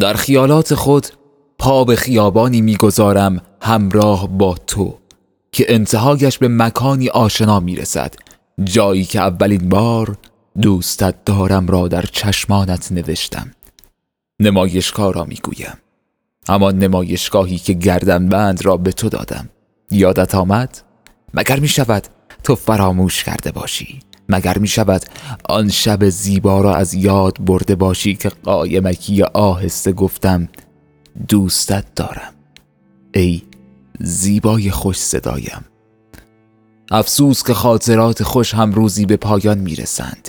در خیالات خود پا به خیابانی می‌گذارم همراه با تو که انتهایش به مکانی آشنا می‌رسد. جایی که اولین بار دوستت دارم را در چشمانت نوشتم. نمایشگاه را می‌گویم. اما نمایشگاهی که گردن بند را به تو دادم. یادت آمد؟ مگر می شود تو فراموش کرده باشی؟ مگر می شود آن شب زیبا را از یاد برده باشی که قایمکی آهسته گفتم دوستت دارم. ای زیبای خوش صدایم. افسوس که خاطرات خوش هم روزی به پایان می‌رسند.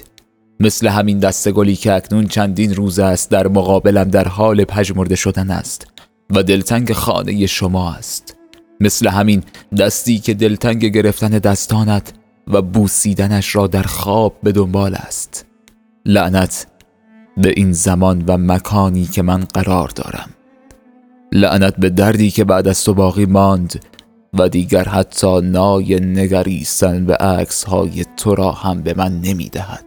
مثل همین دست گلی که اکنون چندین روز است در مقابلم در حال پژمرده شدن است و دلتنگ خانه شما است. مثل همین دستی که دلتنگ گرفتن دستانت و بوسیدنش را در خواب به دنبال است. لعنت به این زمان و مکانی که من قرار دارم. لعنت به دردی که بعد از تو باقی ماند و دیگر حتی نای نگریستن به عکس های تو را هم به من نمی دهد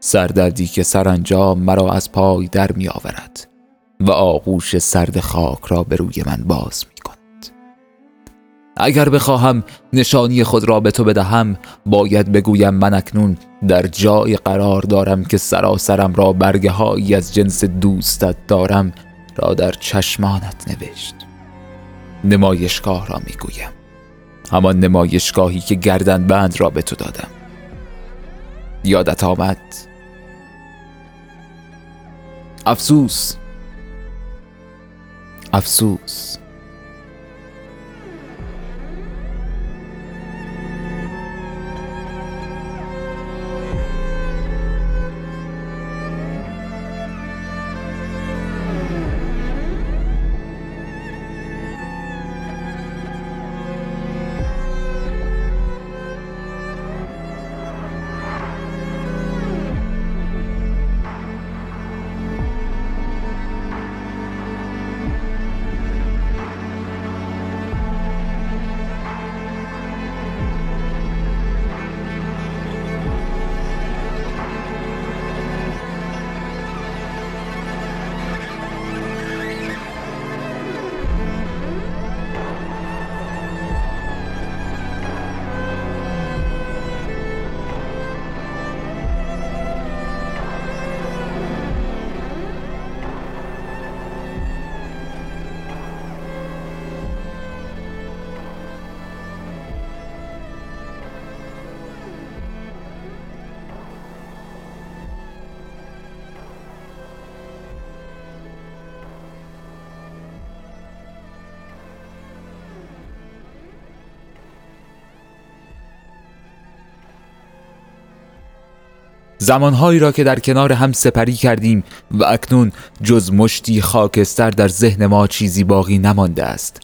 سردردی که سرانجام مرا از پای در می آورد و آغوش سرد خاک را به روی من باز می اگر بخواهم نشانی خود را به تو بدهم باید بگویم من اکنون در جای قرار دارم که سراسرم را برگه هایی از جنس دوستت دارم را در چشمانت نوشت. نمایشگاه را می‌گویم. همان نمایشگاهی که گردن بند را به تو دادم. یادت آمد؟ افسوس. افسوس. زمانهایی را که در کنار هم سپری کردیم و اکنون جز مشتی خاکستر در ذهن ما چیزی باقی نمانده است.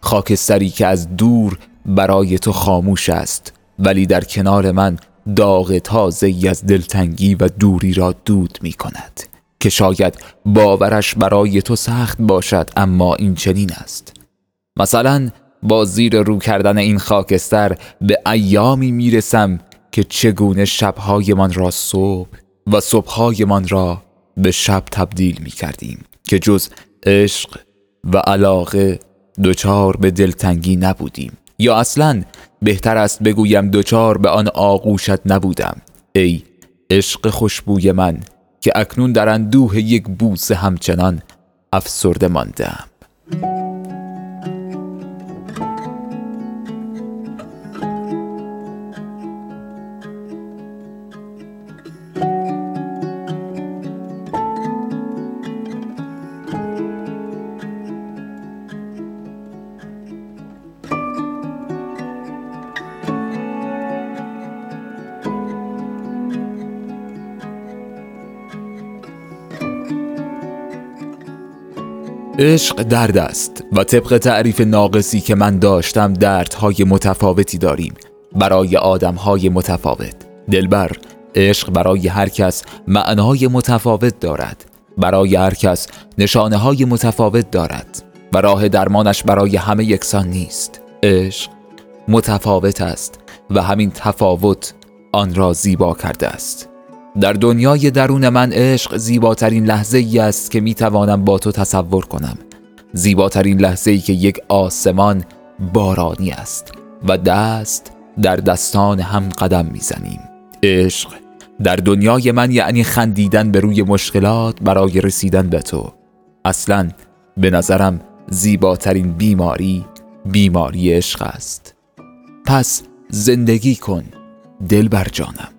خاکستری که از دور برای تو خاموش است ولی در کنار من داغ تازه از دلتنگی و دوری را دود می کند که شاید باورش برای تو سخت باشد اما این چنین است. مثلا با زیر رو کردن این خاکستر به ایامی می‌رسم که چگونه شبهایمان را صبح و صبحهایمان را به شب تبدیل می کردیم که جز عشق و علاقه دچار به دلتنگی نبودیم. یا اصلا بهتر است بگویم دچار به آن آغوشت نبودم. ای عشق خوشبوی من که اکنون در اندوه یک بوس همچنان افسرده ماندم. عشق درد است و طبق تعریف ناقصی که من داشتم دردهای متفاوتی داریم برای آدمهای متفاوت. دلبر عشق برای هر کس معنای متفاوت دارد. برای هر کس نشانه های متفاوت دارد و راه درمانش برای همه یکسان نیست. عشق متفاوت است و همین تفاوت آن را زیبا کرده است. در دنیای درون من عشق زیباترین لحظه ای است که می توانم با تو تصور کنم. زیباترین لحظه ای که یک آسمان بارانی است و دست در دستان هم قدم می‌زنیم. عشق در دنیای من یعنی خندیدن به روی مشکلات برای رسیدن به تو. اصلا به نظرم زیباترین بیماری بیماری عشق است. پس زندگی کن دل بر جانم.